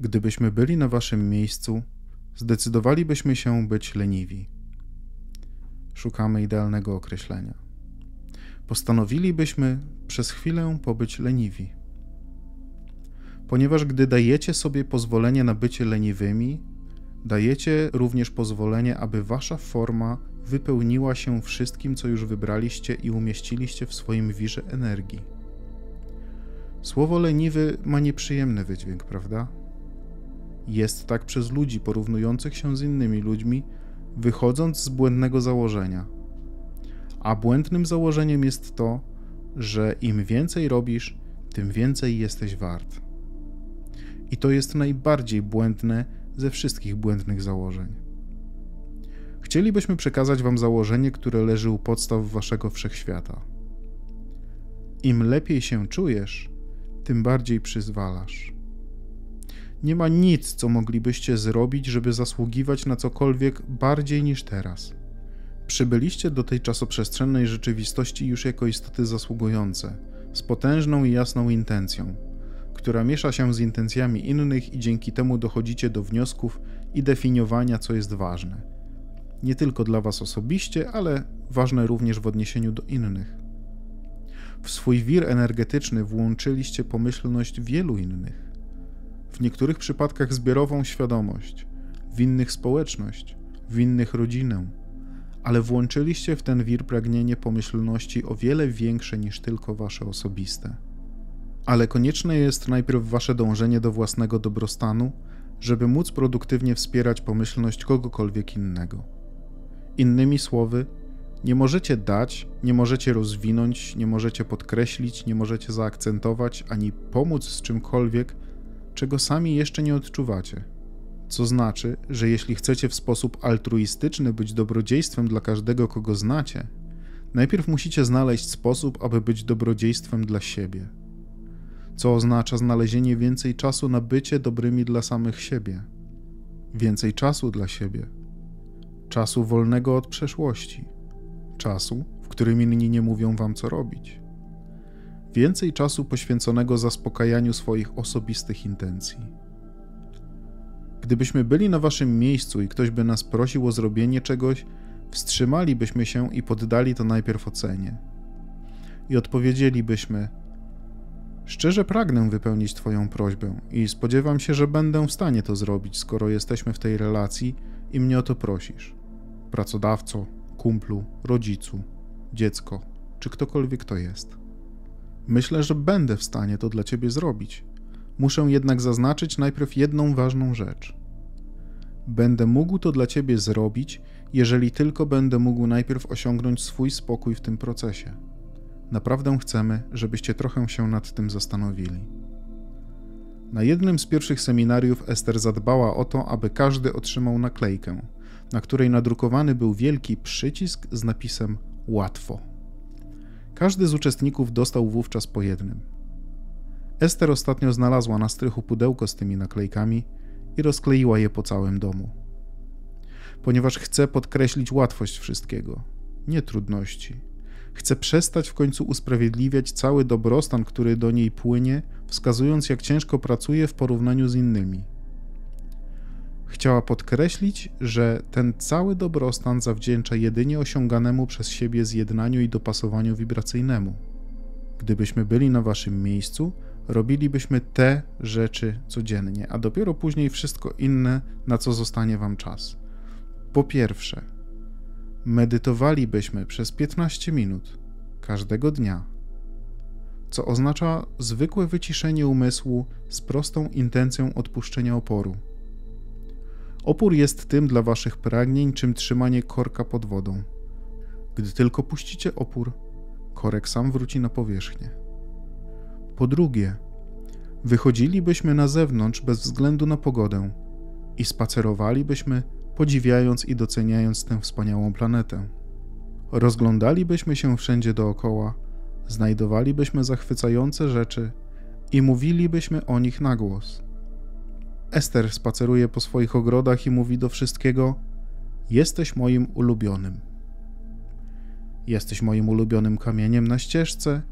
Gdybyśmy byli na waszym miejscu, zdecydowalibyśmy się być leniwi. Szukamy idealnego określenia. Postanowilibyśmy przez chwilę pobyć leniwi. Ponieważ gdy dajecie sobie pozwolenie na bycie leniwymi, dajecie również pozwolenie, aby wasza forma wypełniła się wszystkim, co już wybraliście i umieściliście w swoim wirze energii. Słowo leniwy ma nieprzyjemny wydźwięk, prawda? Jest tak przez ludzi porównujących się z innymi ludźmi, wychodząc z błędnego założenia. A błędnym założeniem jest to, że im więcej robisz, tym więcej jesteś wart. I to jest najbardziej błędne ze wszystkich błędnych założeń. Chcielibyśmy przekazać Wam założenie, które leży u podstaw Waszego wszechświata. Im lepiej się czujesz, tym bardziej przyzwalasz. Nie ma nic, co moglibyście zrobić, żeby zasługiwać na cokolwiek bardziej niż teraz. Przybyliście do tej czasoprzestrzennej rzeczywistości już jako istoty zasługujące, z potężną i jasną intencją, która miesza się z intencjami innych i dzięki temu dochodzicie do wniosków i definiowania, co jest ważne. Nie tylko dla Was osobiście, ale ważne również w odniesieniu do innych. W swój wir energetyczny włączyliście pomyślność wielu innych w niektórych przypadkach zbiorową świadomość, w innych społeczność, w innych rodzinę, ale włączyliście w ten wir pragnienie pomyślności o wiele większe niż tylko wasze osobiste. Ale konieczne jest najpierw wasze dążenie do własnego dobrostanu, żeby móc produktywnie wspierać pomyślność kogokolwiek innego. Innymi słowy, nie możecie dać, nie możecie rozwinąć, nie możecie podkreślić, nie możecie zaakcentować ani pomóc z czymkolwiek, czego sami jeszcze nie odczuwacie. Co znaczy, że jeśli chcecie w sposób altruistyczny być dobrodziejstwem dla każdego, kogo znacie, najpierw musicie znaleźć sposób, aby być dobrodziejstwem dla siebie. Co oznacza znalezienie więcej czasu na bycie dobrymi dla samych siebie, więcej czasu dla siebie, czasu wolnego od przeszłości, czasu, w którym inni nie mówią wam co robić więcej czasu poświęconego zaspokajaniu swoich osobistych intencji. Gdybyśmy byli na waszym miejscu i ktoś by nas prosił o zrobienie czegoś, wstrzymalibyśmy się i poddali to najpierw ocenie. I odpowiedzielibyśmy: Szczerze pragnę wypełnić Twoją prośbę i spodziewam się, że będę w stanie to zrobić, skoro jesteśmy w tej relacji i mnie o to prosisz. Pracodawco, kumplu, rodzicu, dziecko, czy ktokolwiek to jest. Myślę, że będę w stanie to dla ciebie zrobić. Muszę jednak zaznaczyć najpierw jedną ważną rzecz. Będę mógł to dla ciebie zrobić, jeżeli tylko będę mógł najpierw osiągnąć swój spokój w tym procesie. Naprawdę chcemy, żebyście trochę się nad tym zastanowili. Na jednym z pierwszych seminariów Ester zadbała o to, aby każdy otrzymał naklejkę, na której nadrukowany był wielki przycisk z napisem Łatwo. Każdy z uczestników dostał wówczas po jednym. Ester ostatnio znalazła na strychu pudełko z tymi naklejkami i rozkleiła je po całym domu. Ponieważ chce podkreślić łatwość wszystkiego, nie trudności. Chce przestać w końcu usprawiedliwiać cały dobrostan, który do niej płynie, wskazując, jak ciężko pracuje w porównaniu z innymi. Chciała podkreślić, że ten cały dobrostan zawdzięcza jedynie osiąganemu przez siebie zjednaniu i dopasowaniu wibracyjnemu. Gdybyśmy byli na waszym miejscu, robilibyśmy te rzeczy codziennie, a dopiero później wszystko inne, na co zostanie wam czas. Po pierwsze, medytowalibyśmy przez 15 minut każdego dnia, co oznacza zwykłe wyciszenie umysłu z prostą intencją odpuszczenia oporu Opór jest tym dla waszych pragnień, czym trzymanie korka pod wodą. Gdy tylko puścicie opór, korek sam wróci na powierzchnię. Po drugie, wychodzilibyśmy na zewnątrz bez względu na pogodę i spacerowalibyśmy, podziwiając i doceniając tę wspaniałą planetę. Rozglądalibyśmy się wszędzie dookoła, znajdowalibyśmy zachwycające rzeczy i mówilibyśmy o nich na głos. Ester spaceruje po swoich ogrodach i mówi do wszystkiego: Jesteś moim ulubionym. Jesteś moim ulubionym kamieniem na ścieżce,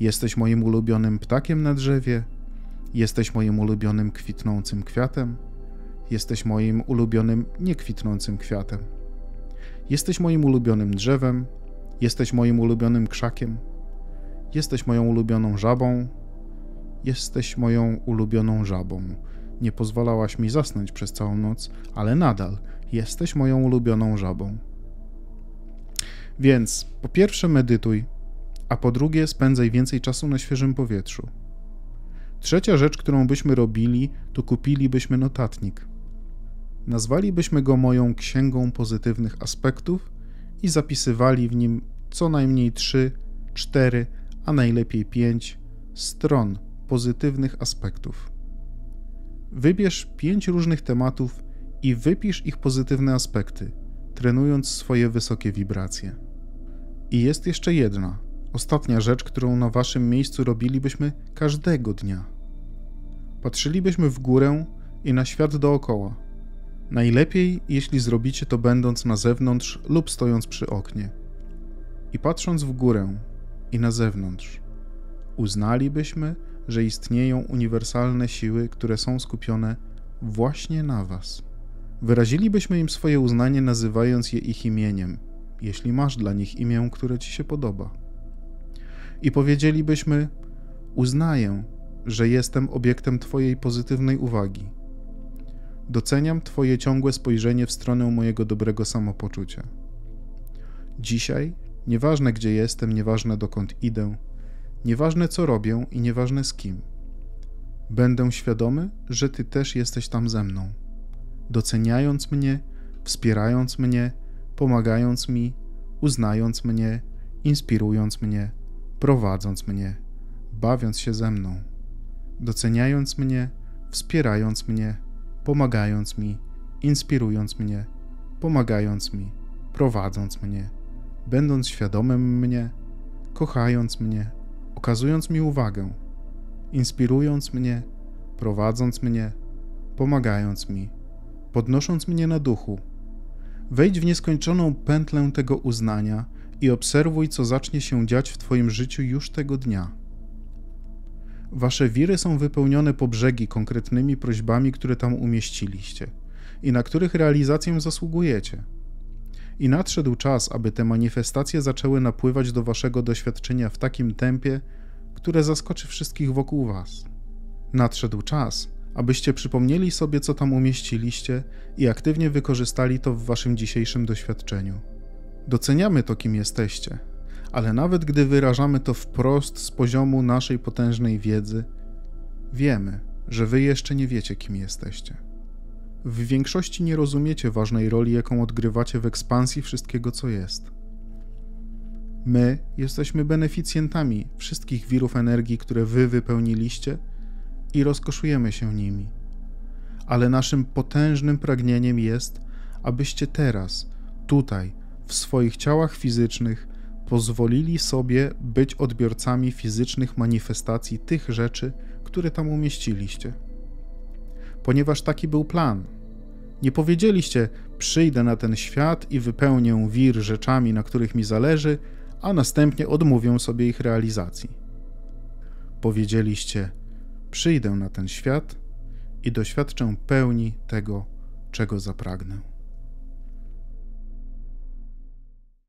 jesteś moim ulubionym ptakiem na drzewie, Jesteś moim ulubionym kwitnącym kwiatem. Jesteś moim ulubionym niekwitnącym kwiatem. Jesteś moim ulubionym drzewem. Jesteś moim ulubionym krzakiem. Jesteś moją ulubioną żabą. Jesteś moją ulubioną żabą. Nie pozwalałaś mi zasnąć przez całą noc, ale nadal jesteś moją ulubioną żabą. Więc po pierwsze medytuj, a po drugie spędzaj więcej czasu na świeżym powietrzu. Trzecia rzecz, którą byśmy robili, to kupilibyśmy notatnik. Nazwalibyśmy go moją księgą pozytywnych aspektów i zapisywali w nim co najmniej 3, 4, a najlepiej 5 stron pozytywnych aspektów. Wybierz 5 różnych tematów i wypisz ich pozytywne aspekty, trenując swoje wysokie wibracje. I jest jeszcze jedna, ostatnia rzecz, którą na waszym miejscu robilibyśmy każdego dnia. Patrzylibyśmy w górę i na świat dookoła. Najlepiej, jeśli zrobicie to będąc na zewnątrz lub stojąc przy oknie. I patrząc w górę i na zewnątrz, uznalibyśmy, że istnieją uniwersalne siły, które są skupione właśnie na Was. Wyrazilibyśmy im swoje uznanie, nazywając je ich imieniem, jeśli masz dla nich imię, które Ci się podoba. I powiedzielibyśmy: Uznaję, że jestem obiektem Twojej pozytywnej uwagi. Doceniam Twoje ciągłe spojrzenie w stronę mojego dobrego samopoczucia. Dzisiaj, nieważne gdzie jestem, nieważne dokąd idę, nieważne co robię i nieważne z kim, będę świadomy, że Ty też jesteś tam ze mną, doceniając mnie, wspierając mnie, pomagając mi, uznając mnie, inspirując mnie, prowadząc mnie, bawiąc się ze mną. Doceniając mnie, wspierając mnie, pomagając mi, inspirując mnie, pomagając mi, prowadząc mnie, będąc świadomym mnie, kochając mnie, okazując mi uwagę, inspirując mnie, prowadząc mnie, pomagając mi, podnosząc mnie na duchu. Wejdź w nieskończoną pętlę tego uznania i obserwuj, co zacznie się dziać w Twoim życiu już tego dnia. Wasze wiry są wypełnione po brzegi konkretnymi prośbami, które tam umieściliście i na których realizację zasługujecie. I nadszedł czas, aby te manifestacje zaczęły napływać do waszego doświadczenia w takim tempie, które zaskoczy wszystkich wokół was. Nadszedł czas, abyście przypomnieli sobie, co tam umieściliście i aktywnie wykorzystali to w waszym dzisiejszym doświadczeniu. Doceniamy to, kim jesteście, ale nawet gdy wyrażamy to wprost z poziomu naszej potężnej wiedzy, wiemy, że wy jeszcze nie wiecie, kim jesteście. W większości nie rozumiecie ważnej roli, jaką odgrywacie w ekspansji wszystkiego, co jest. My jesteśmy beneficjentami wszystkich wirów energii, które wy wypełniliście i rozkoszujemy się nimi. Ale naszym potężnym pragnieniem jest, abyście teraz, tutaj, w swoich ciałach fizycznych, pozwolili sobie być odbiorcami fizycznych manifestacji tych rzeczy, które tam umieściliście. Ponieważ taki był plan. Nie powiedzieliście: Przyjdę na ten świat i wypełnię wir rzeczami, na których mi zależy, a następnie odmówię sobie ich realizacji. Powiedzieliście: Przyjdę na ten świat i doświadczę pełni tego, czego zapragnę.